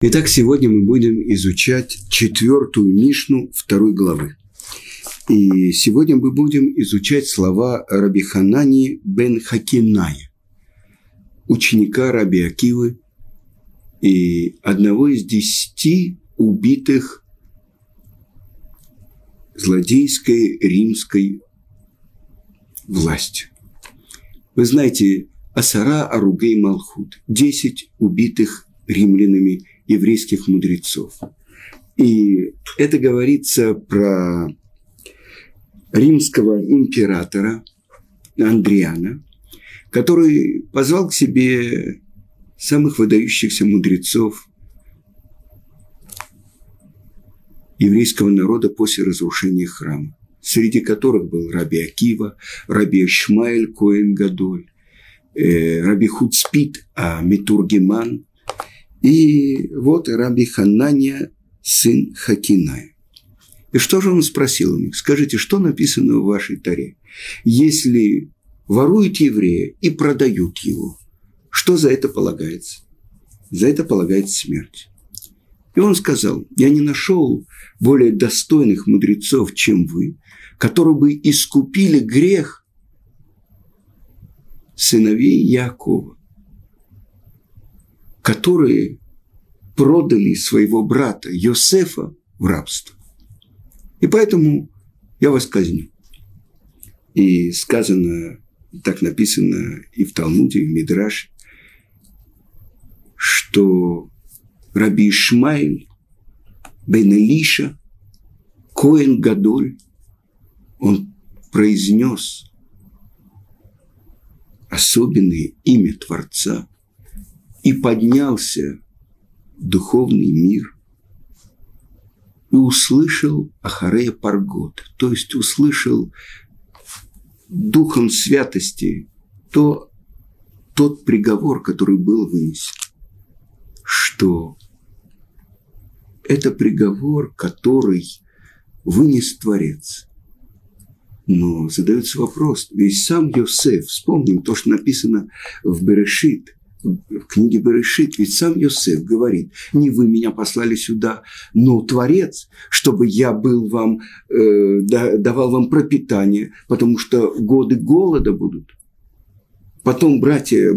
Итак, сегодня мы будем изучать четвертую Мишну второй главы. И сегодня мы будем изучать слова Раби Ханани бен Хакиная, ученика Раби Акивы и одного из десяти убитых злодейской римской властью. Вы знаете, Асара Аругей Малхут, десять убитых римлянами еврейских мудрецов. И это говорится про римского императора Андриана, который позвал к себе самых выдающихся мудрецов еврейского народа после разрушения храма, среди которых был Раби Акива, Раби Шмаэль Коэн Гадоль, э, Раби Хуцпит а Митургиман, и вот Раби Ханания, сын Хакиная. И что же он спросил у них? Скажите, что написано в вашей таре? Если воруют еврея и продают его, что за это полагается? За это полагается смерть. И он сказал, я не нашел более достойных мудрецов, чем вы, которые бы искупили грех сыновей Якова которые продали своего брата Йосефа в рабство. И поэтому я вас казню. И сказано, так написано и в Талмуде, и в Мидраше, что Раби Ишмаэль бен Элиша, Коэн Гадоль, он произнес особенное имя Творца – и поднялся духовный мир и услышал Ахарея Паргот, то есть услышал духом святости то, тот приговор, который был вынесен, что это приговор, который вынес Творец. Но задается вопрос, ведь сам Йосеф, вспомним то, что написано в Берешит, в книге Берешит, ведь сам Йосеф говорит, не вы меня послали сюда, но Творец, чтобы я был вам, э, давал вам пропитание, потому что годы голода будут. Потом братья,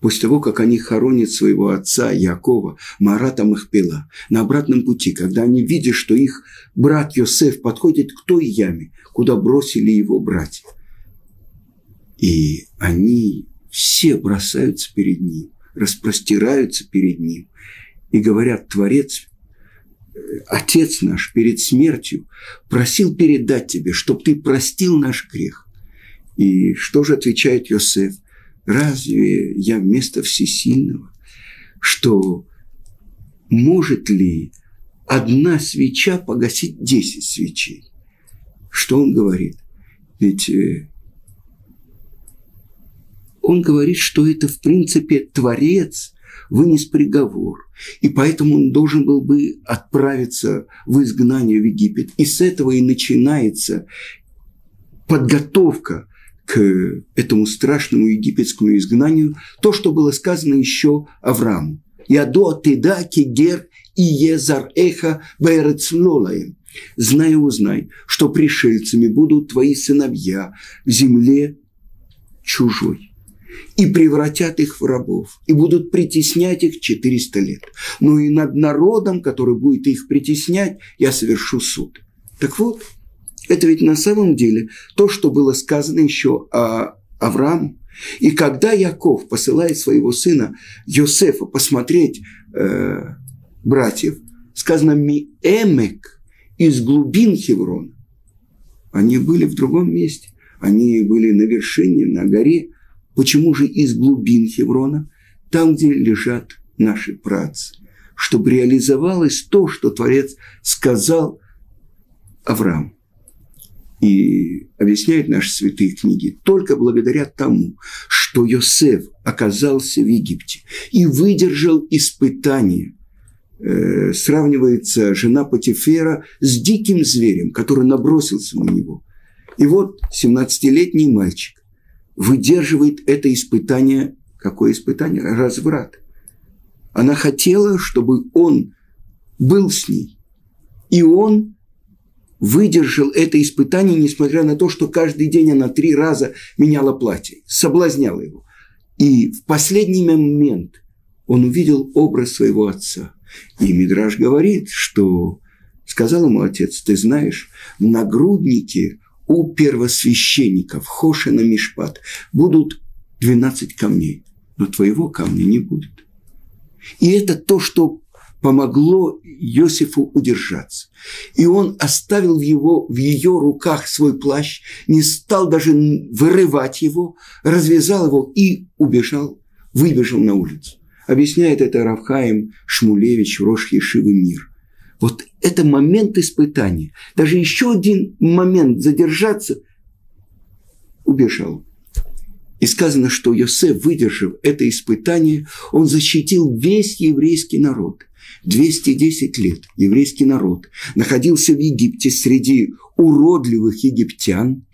после того, как они хоронят своего отца Якова, Марата Махпела, на обратном пути, когда они видят, что их брат Йосеф подходит к той яме, куда бросили его братья. И они все бросаются перед ним, распростираются перед ним и говорят, Творец, э, Отец наш перед смертью просил передать тебе, чтобы ты простил наш грех. И что же отвечает Йосеф? Разве я вместо всесильного? Что может ли одна свеча погасить десять свечей? Что он говорит? Ведь э, он говорит, что это, в принципе, Творец вынес приговор, и поэтому он должен был бы отправиться в изгнание в Египет. И с этого и начинается подготовка к этому страшному египетскому изгнанию, то, что было сказано еще Аврааму. «Ядо теда кегер и езар эха бэрецлолаем». Знай узнай, что пришельцами будут твои сыновья в земле чужой и превратят их в рабов, и будут притеснять их 400 лет. Но и над народом, который будет их притеснять, я совершу суд. Так вот, это ведь на самом деле то, что было сказано еще о Аврааму. И когда Яков посылает своего сына Йосефа посмотреть э, братьев, сказано «ми эмек» из глубин Хеврона. Они были в другом месте. Они были на вершине, на горе – Почему же из глубин Хеврона, там, где лежат наши працы, чтобы реализовалось то, что Творец сказал Аврааму. И объясняют наши святые книги только благодаря тому, что Йосеф оказался в Египте и выдержал испытание. Э, сравнивается жена Патифера с диким зверем, который набросился на него. И вот 17-летний мальчик выдерживает это испытание. Какое испытание? Разврат. Она хотела, чтобы он был с ней. И он выдержал это испытание, несмотря на то, что каждый день она три раза меняла платье, соблазняла его. И в последний момент он увидел образ своего отца. И Мидраж говорит, что сказал ему отец, ты знаешь, в нагруднике у первосвященников Хошина Мишпат будут 12 камней, но твоего камня не будет. И это то, что помогло Иосифу удержаться. И он оставил его в ее руках свой плащ, не стал даже вырывать его, развязал его и убежал, выбежал на улицу. Объясняет это Равхаим Шмулевич Рош Ешивы Мир. Вот это момент испытания. Даже еще один момент задержаться, убежал. И сказано, что Йосеф, выдержав это испытание, он защитил весь еврейский народ. 210 лет еврейский народ находился в Египте среди уродливых египтян,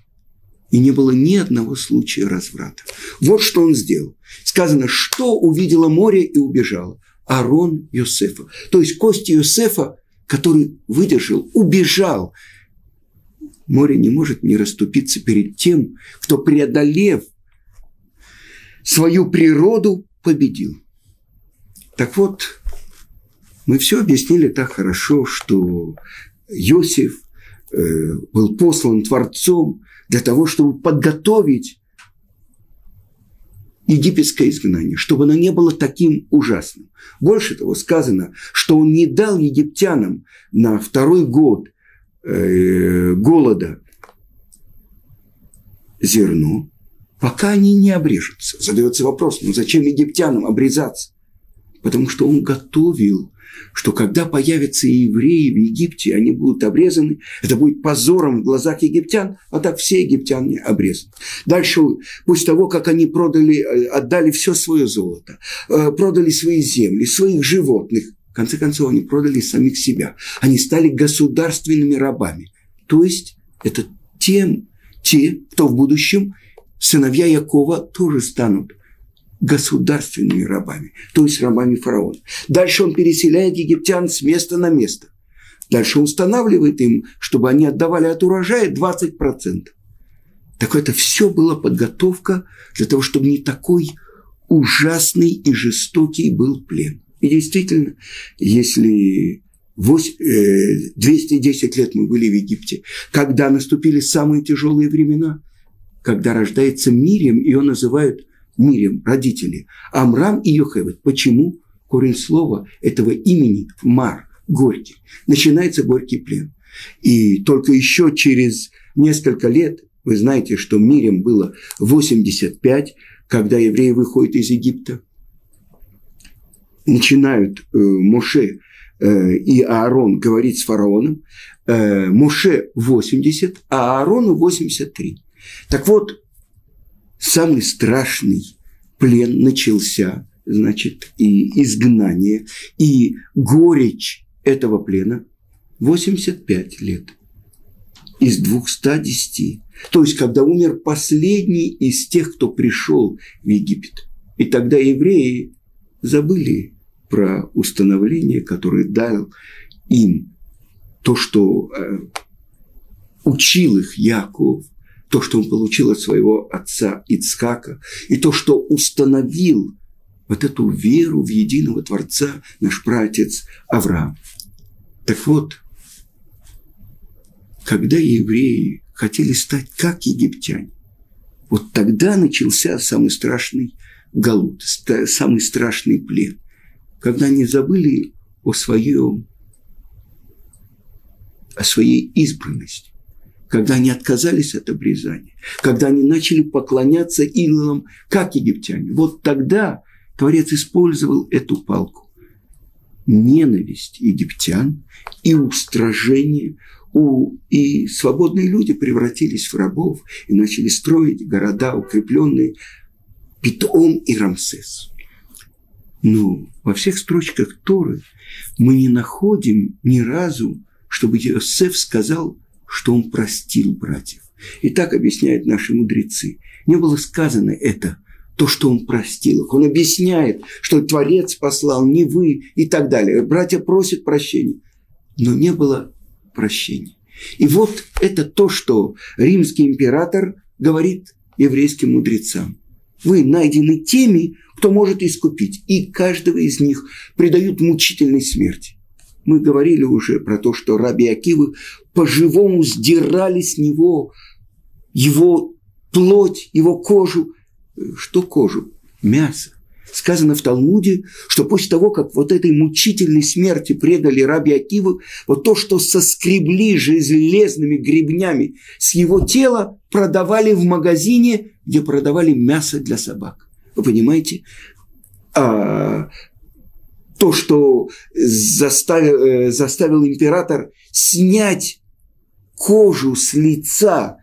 и не было ни одного случая разврата. Вот что он сделал. Сказано, что увидело море и убежало. Арон Йосефа. То есть кости Йосефа, который выдержал, убежал. Море не может не расступиться перед тем, кто, преодолев свою природу победил. Так вот, мы все объяснили так хорошо, что Иосиф э, был послан Творцом для того, чтобы подготовить египетское изгнание, чтобы оно не было таким ужасным. Больше того, сказано, что он не дал египтянам на второй год э, голода зерно, пока они не обрежутся. Задается вопрос, ну зачем египтянам обрезаться? Потому что он готовил, что когда появятся евреи в Египте, они будут обрезаны, это будет позором в глазах египтян, а так все египтяне обрезаны. Дальше, после того, как они продали, э, отдали все свое золото, э, продали свои земли, своих животных, в конце концов, они продали самих себя. Они стали государственными рабами. То есть, это тем, те, кто в будущем сыновья Якова тоже станут государственными рабами, то есть рабами фараона. Дальше он переселяет египтян с места на место. Дальше устанавливает им, чтобы они отдавали от урожая 20%. Так это все была подготовка для того, чтобы не такой ужасный и жестокий был плен. И действительно, если 210 э, лет мы были в Египте, когда наступили самые тяжелые времена, когда рождается Мирим, ее называют Мирим, родители, Амрам и Йохевет. Почему? Корень слова этого имени – Мар, горький. Начинается горький плен. И только еще через несколько лет, вы знаете, что Мирим было 85, когда евреи выходят из Египта, начинают э, Моше э, и Аарон говорить с фараоном, э, Моше 80, а Аарону 83. Так вот, самый страшный плен начался, значит, и изгнание, и горечь этого плена 85 лет из 210. То есть, когда умер последний из тех, кто пришел в Египет. И тогда евреи забыли про установление, которое дал им то, что э, учил их Яков – то, что он получил от своего отца Ицхака, и то, что установил вот эту веру в единого Творца наш праотец Авраам. Так вот, когда евреи хотели стать как египтяне, вот тогда начался самый страшный галут, самый страшный плен, когда они забыли о своем, о своей избранности когда они отказались от обрезания, когда они начали поклоняться идолам, как египтяне. Вот тогда Творец использовал эту палку. Ненависть египтян и устражение, у, и свободные люди превратились в рабов и начали строить города, укрепленные Питом и Рамсес. Но во всех строчках Торы мы не находим ни разу, чтобы Иосиф сказал – что он простил братьев. И так объясняют наши мудрецы. Не было сказано это то, что он простил их. Он объясняет, что Творец послал не вы и так далее. Братья просят прощения. Но не было прощения. И вот это то, что римский император говорит еврейским мудрецам. Вы найдены теми, кто может искупить. И каждого из них предают мучительной смерти. Мы говорили уже про то, что раби Акивы по-живому сдирали с него его плоть, его кожу. Что кожу? Мясо. Сказано в Талмуде, что после того, как вот этой мучительной смерти предали раби Акиву, вот то, что соскребли железными гребнями с его тела, продавали в магазине, где продавали мясо для собак. Вы понимаете? А, то, что заставил, э, заставил император снять кожу с лица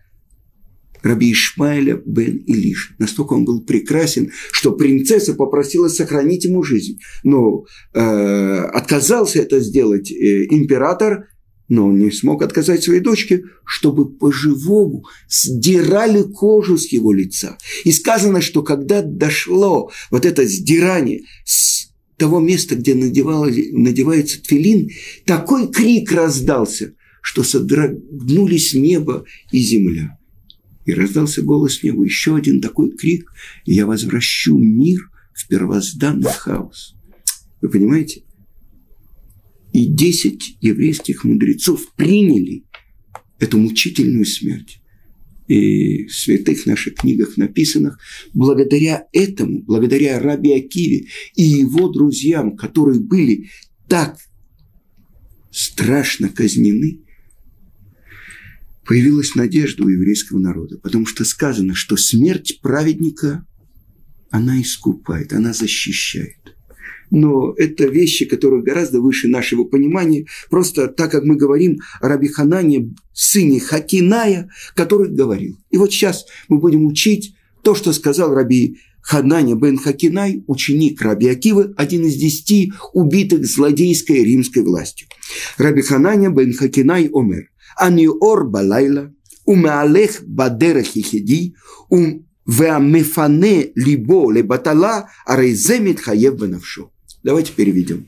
Раби Ишмаэля бен Илиш. Настолько он был прекрасен, что принцесса попросила сохранить ему жизнь. Но э, отказался это сделать э, император, но он не смог отказать своей дочке, чтобы по-живому сдирали кожу с его лица. И сказано, что когда дошло вот это сдирание с того места, где надевается тфилин, такой крик раздался, что содрогнулись небо и земля. И раздался голос неба, еще один такой крик, и я возвращу мир в первозданный хаос. Вы понимаете? И десять еврейских мудрецов приняли эту мучительную смерть. И святых наших книгах написанных, благодаря этому, благодаря Раби Акиве и его друзьям, которые были так страшно казнены, появилась надежда у еврейского народа, потому что сказано, что смерть праведника, она искупает, она защищает но это вещи, которые гораздо выше нашего понимания. Просто так, как мы говорим о Раби Ханане, сыне Хакиная, который говорил. И вот сейчас мы будем учить то, что сказал Раби Ханане бен Хакинай, ученик Раби Акивы, один из десяти убитых злодейской римской властью. Раби Ханане бен Хакинай омер. Аниор балайла, умеалех бадерах хихиди, ум веамефане либо лебатала, арейземит хаев бенавшу. Давайте переведем.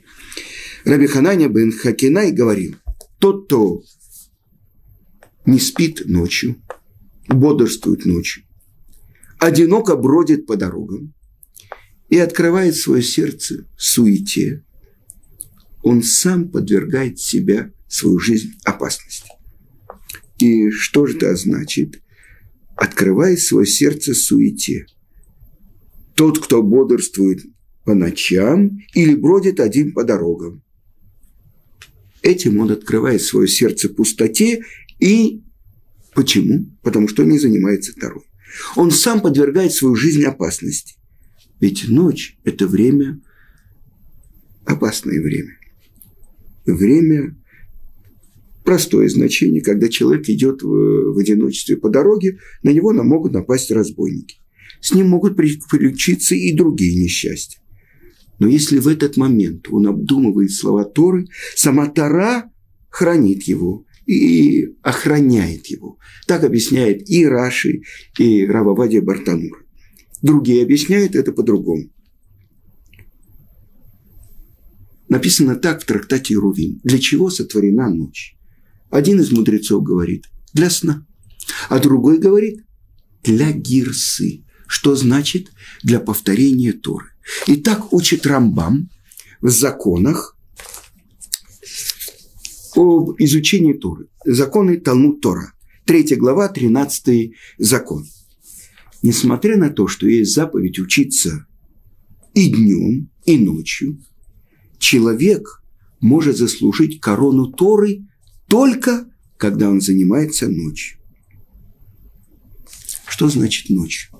Раби Хананя бен Хакинай говорил, тот, кто не спит ночью, бодрствует ночью, одиноко бродит по дорогам и открывает свое сердце суете, он сам подвергает себя, свою жизнь опасности. И что же это значит? Открывает свое сердце суете. Тот, кто бодрствует по ночам или бродит один по дорогам. Этим он открывает свое сердце пустоте и почему? Потому что не занимается Тарой. Он сам подвергает свою жизнь опасности. Ведь ночь – это время, опасное время. Время простое значение, когда человек идет в, в одиночестве по дороге, на него могут напасть разбойники. С ним могут приключиться и другие несчастья. Но если в этот момент он обдумывает слова Торы, сама Тора хранит его и охраняет его. Так объясняет и Раши, и Рававадия Бартанур. Другие объясняют это по-другому. Написано так в трактате Рувим. Для чего сотворена ночь? Один из мудрецов говорит для сна, а другой говорит для гирсы, что значит для повторения Торы. И так учит Рамбам в законах об изучении Торы. Законы Талмуд Тора. Третья глава, тринадцатый закон. Несмотря на то, что есть заповедь учиться и днем, и ночью, человек может заслужить корону Торы только когда он занимается ночью. Что значит ночью?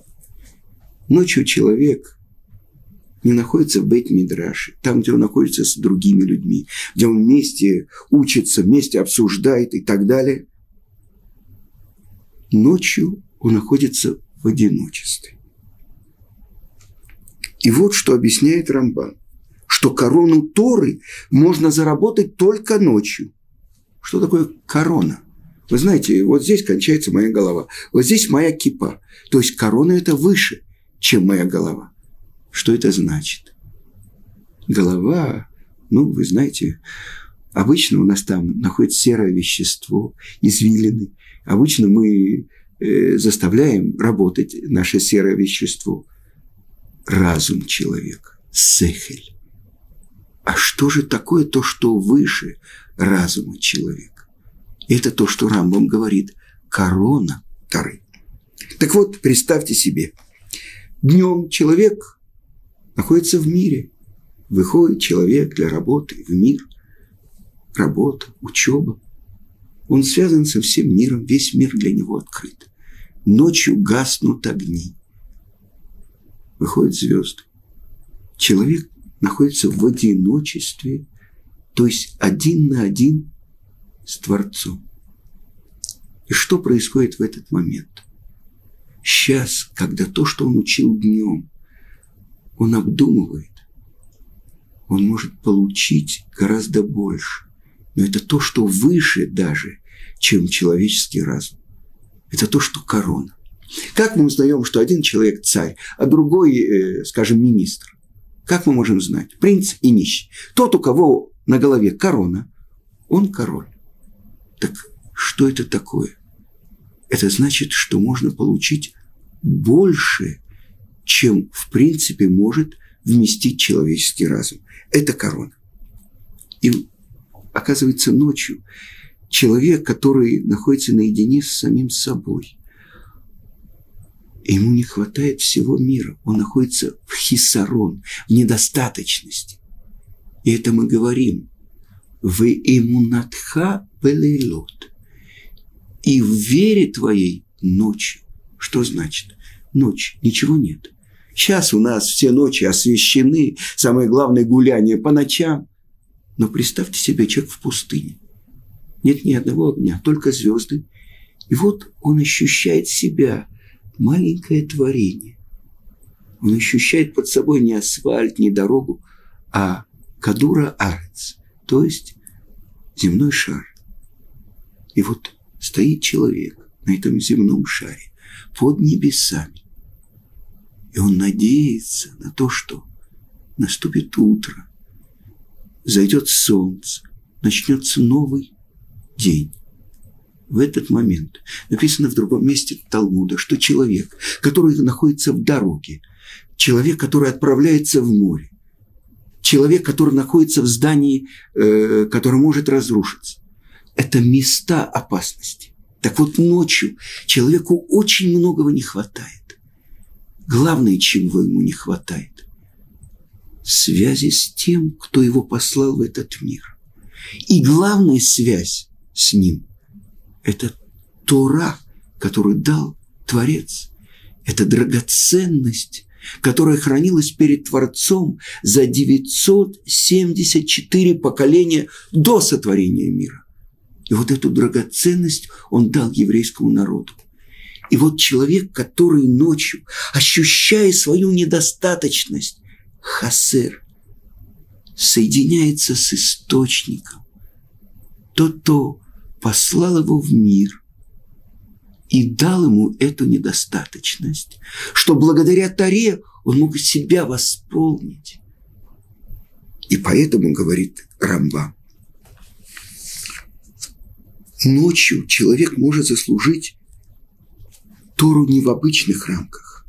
Ночью человек не находится в бейт-мидраше, там, где он находится с другими людьми, где он вместе учится, вместе обсуждает и так далее. Ночью он находится в одиночестве. И вот что объясняет Рамбан, что корону Торы можно заработать только ночью. Что такое корона? Вы знаете, вот здесь кончается моя голова, вот здесь моя кипа. То есть корона – это выше. чем моя голова. Что это значит? Голова, ну, вы знаете, обычно у нас там находится серое вещество, извилины. Обычно мы э, заставляем работать наше серое вещество. Разум человека, сехель. А что же такое то, что выше разума человека? Это то, что Рамбам говорит, корона Тары. Так вот, представьте себе, днем человек находится в мире. Выходит человек для работы в мир. Работа, учеба. Он связан со всем миром, весь мир для него открыт. Ночью гаснут огни. Выходят звезды. Человек находится в одиночестве, то есть один на один с Творцом. И что происходит в этот момент? Сейчас, когда то, что он учил днем, он обдумывает, он может получить гораздо больше. Но это то, что выше даже, чем человеческий разум. Это то, что корона. Как мы узнаем, что один человек царь, а другой, э, скажем, министр? Как мы можем знать? Принц и нищий. Тот, у кого на голове корона, он король. Так что это такое? Это значит, что можно получить больше, чем в принципе может вместить человеческий разум. Это корона. И оказывается ночью человек, который находится наедине с самим собой, ему не хватает всего мира. Он находится в хисарон, в недостаточности. И это мы говорим. Вы имунатха белейлот. И в вере твоей ночью. Что значит? Ночь. Ничего нет. Сейчас у нас все ночи освещены. Самое главное гуляние по ночам. Но представьте себе человек в пустыне. Нет ни одного огня, только звезды. И вот он ощущает себя, маленькое творение. Он ощущает под собой не асфальт, не дорогу, а кадура арец, то есть земной шар. И вот стоит человек на этом земном шаре под небесами. И он надеется на то, что наступит утро, зайдет солнце, начнется новый день. В этот момент написано в другом месте Талмуда, что человек, который находится в дороге, человек, который отправляется в море, человек, который находится в здании, э, которое может разрушиться, это места опасности. Так вот, ночью человеку очень многого не хватает. Главное, чего ему не хватает – связи с тем, кто его послал в этот мир. И главная связь с ним – это Тора, которую дал Творец. Это драгоценность, которая хранилась перед Творцом за 974 поколения до сотворения мира. И вот эту драгоценность он дал еврейскому народу. И вот человек, который ночью, ощущая свою недостаточность, хасер, соединяется с источником, тот, кто послал его в мир и дал ему эту недостаточность, что благодаря Таре он мог себя восполнить. И поэтому, говорит Рамбам, Ночью человек может заслужить Тору не в обычных рамках.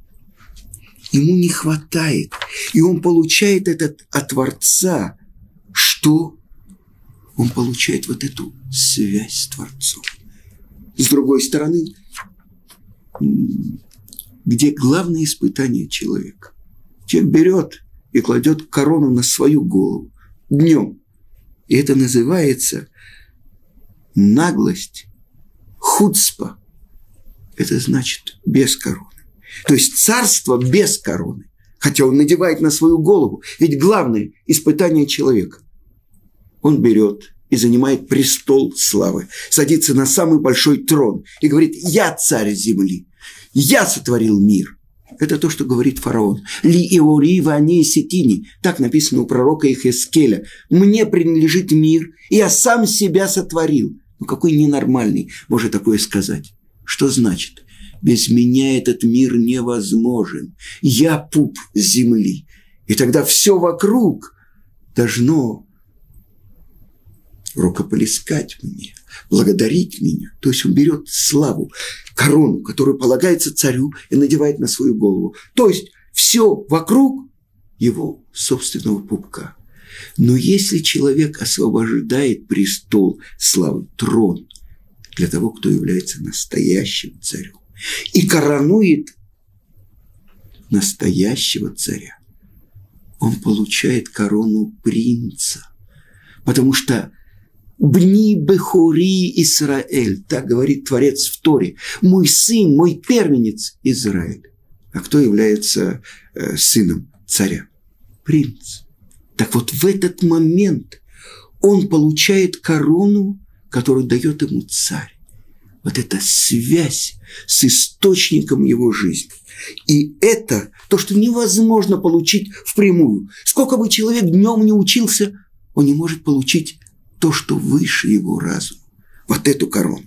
Ему не хватает. И он получает этот от Творца. Что? Он получает вот эту связь с Творцом. С другой стороны, где главное испытание человека. Человек берет и кладет корону на свою голову днем. И это называется наглость, худспа, это значит без короны. То есть царство без короны. Хотя он надевает на свою голову. Ведь главное испытание человека. Он берет и занимает престол славы, садится на самый большой трон и говорит, я царь земли, я сотворил мир. Это то, что говорит фараон. Ли иори вани сетини. Так написано у пророка Ихескеля. Мне принадлежит мир, и я сам себя сотворил. Ну какой ненормальный может такое сказать? Что значит? Без меня этот мир невозможен. Я пуп земли. И тогда все вокруг должно рукополискать мне, благодарить меня. То есть он берет славу, корону, которую полагается царю и надевает на свою голову. То есть все вокруг его собственного пупка. Но если человек освобождает престол славы, трон для того, кто является настоящим царем, и коронует настоящего царя, он получает корону принца, потому что Бни Бехури Исраэль, так говорит Творец в Торе, мой сын, мой первенец Израиль. А кто является э, сыном царя? Принц. Так вот в этот момент он получает корону, которую дает ему царь. Вот эта связь с источником его жизни. И это то, что невозможно получить впрямую. Сколько бы человек днем не учился, он не может получить то, что выше его разума. Вот эту корону.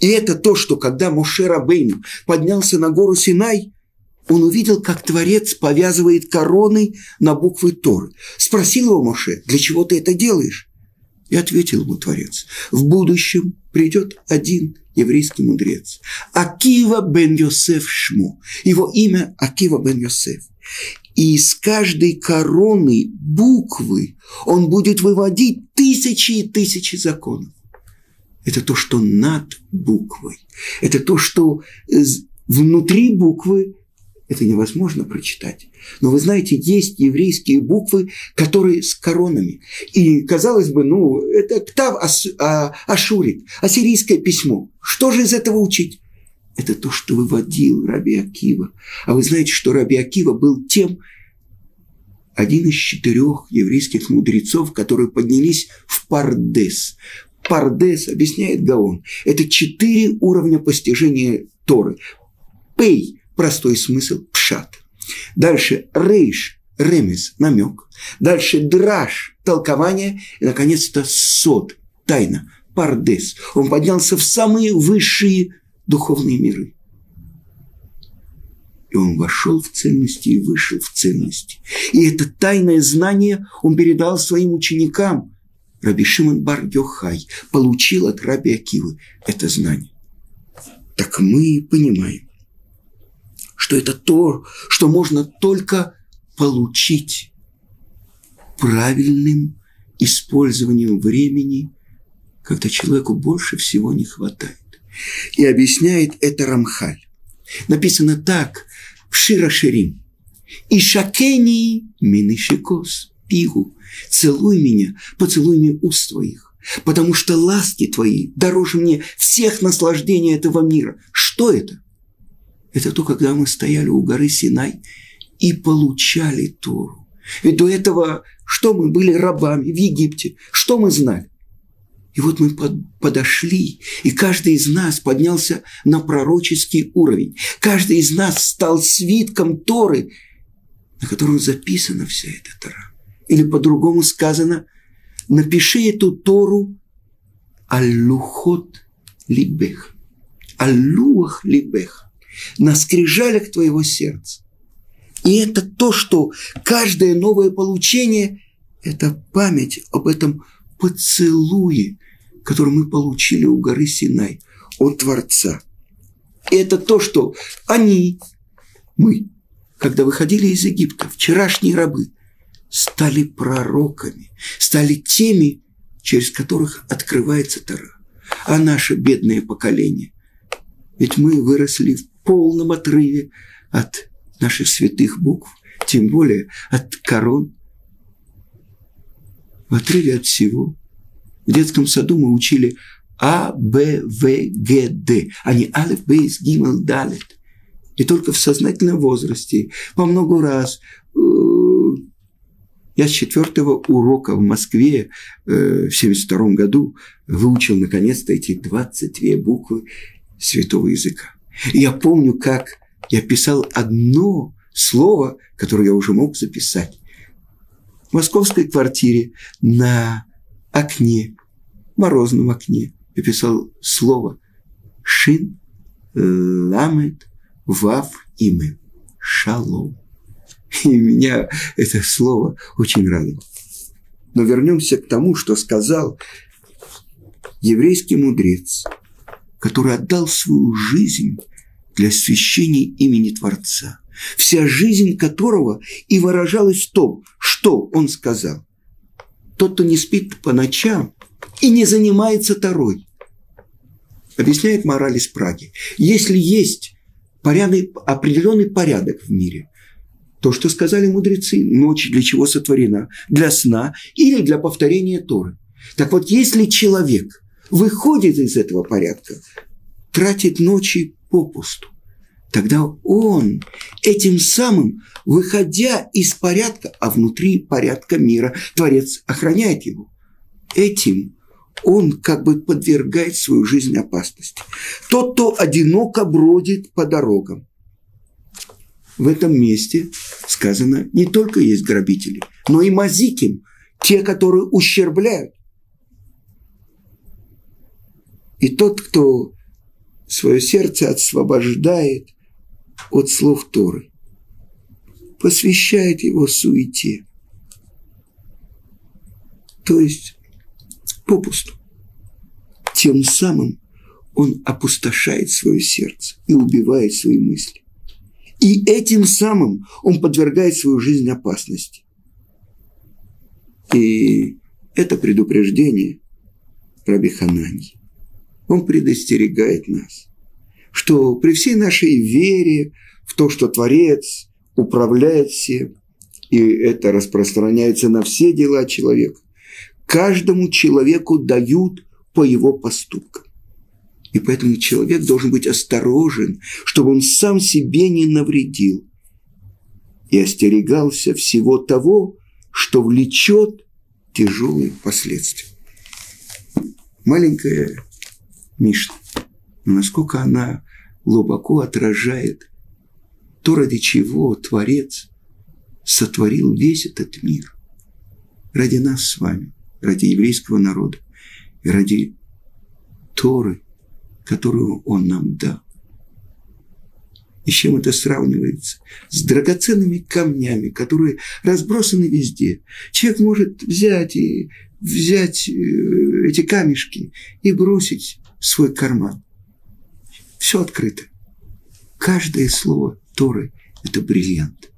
И это то, что когда Моше Рабейну поднялся на гору Синай, он увидел, как Творец повязывает короны на буквы Торы. Спросил его Моше, для чего ты это делаешь? И ответил ему Творец, в будущем придет один еврейский мудрец. Акива бен Йосеф Шмо. Его имя Акива бен Йосеф. И из каждой короны буквы он будет выводить тысячи и тысячи законов. Это то, что над буквой. Это то, что внутри буквы это невозможно прочитать. Но вы знаете, есть еврейские буквы, которые с коронами. И, казалось бы, ну, это ктав ас, а, Ашурит, ассирийское письмо. Что же из этого учить? Это то, что выводил Раби Акива. А вы знаете, что Раби Акива был тем, один из четырех еврейских мудрецов, которые поднялись в Пардес. Пардес, объясняет Гаон, это четыре уровня постижения Торы. Пей – простой смысл, пшат. Дальше рейш, ремес, намек. Дальше драж, толкование. И, наконец-то, сот, тайна, пардес. Он поднялся в самые высшие духовные миры. И он вошел в ценности и вышел в ценности. И это тайное знание он передал своим ученикам. Раби Шимон бар Йохай получил от Раби Акивы это знание. Так мы понимаем, что это то, что можно только получить правильным использованием времени, когда человеку больше всего не хватает. И объясняет это Рамхаль. Написано так в Широширим. Шакени минишикос пигу. Целуй меня, поцелуй мне уст твоих. Потому что ласки твои дороже мне всех наслаждений этого мира. Что это? Это то, когда мы стояли у горы Синай и получали Тору. Ведь до этого что мы были рабами в Египте? Что мы знали? И вот мы подошли, и каждый из нас поднялся на пророческий уровень. Каждый из нас стал свитком Торы, на котором записана вся эта Тора. Или по-другому сказано, напиши эту Тору аллухот либех, аллуах либех, на скрижалях твоего сердца. И это то, что каждое новое получение – это память об этом поцелуе, который мы получили у горы Синай от Творца. И это то, что они, мы, когда выходили из Египта, вчерашние рабы, стали пророками, стали теми, через которых открывается Тора. А наше бедное поколение, ведь мы выросли в полном отрыве от наших святых букв, тем более от корон, в отрыве от всего – в детском саду мы учили А, Б, В, Г, Д, а не Алиф, Бейс, Гимел, Далит. И только в сознательном возрасте, по много раз, э, я с четвертого урока в Москве э, в 72 году выучил наконец-то эти 22 буквы святого языка. И я помню, как я писал одно слово, которое я уже мог записать. В московской квартире на окне, морозном окне, я писал слово «шин», ламет вав имя. Шалом. И меня это слово очень радовало. Но вернемся к тому, что сказал еврейский мудрец, который отдал свою жизнь для освящения имени Творца, вся жизнь которого и выражалась в том, что он сказал. Тот, кто не спит по ночам и не занимается Тарой, объясняет мораль из Праги. Если есть порядок, определенный порядок в мире, то, что сказали мудрецы, ночь для чего сотворена? Для сна или для повторения Торы. Так вот, если человек выходит из этого порядка, тратит ночи попусту, тогда он этим самым, выходя из порядка, а внутри порядка мира, Творец охраняет его, этим он как бы подвергает свою жизнь опасности. Тот, кто одиноко бродит по дорогам. В этом месте сказано, не только есть грабители, но и мазиким, те, которые ущербляют. И тот, кто свое сердце освобождает от слов Торы, посвящает его суете. То есть попусту. Тем самым он опустошает свое сердце и убивает свои мысли. И этим самым он подвергает свою жизнь опасности. И это предупреждение Раби Ханани. Он предостерегает нас, что при всей нашей вере в то, что Творец управляет всем, и это распространяется на все дела человека, каждому человеку дают по его поступкам. И поэтому человек должен быть осторожен, чтобы он сам себе не навредил и остерегался всего того, что влечет тяжелые последствия. Маленькая Мишна, насколько она глубоко отражает то, ради чего Творец сотворил весь этот мир. Ради нас с вами – ради еврейского народа и ради Торы, которую Он нам дал. И с чем это сравнивается? С драгоценными камнями, которые разбросаны везде. Человек может взять и взять э, эти камешки и бросить свой карман. Все открыто. Каждое слово Торы – это бриллиант.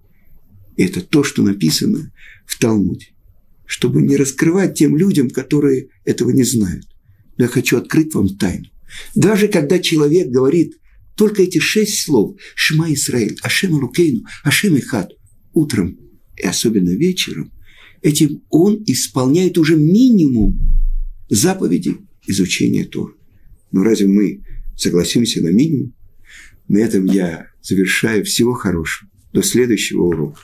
Это то, что написано в Талмуде чтобы не раскрывать тем людям, которые этого не знают. Но я хочу открыть вам тайну. Даже когда человек говорит только эти шесть слов «Шма Исраиль», «Ашем Алукейну», «Ашем Ихад» утром и особенно вечером, этим он исполняет уже минимум заповеди изучения Тор. Но разве мы согласимся на минимум? На этом я завершаю. Всего хорошего. До следующего урока.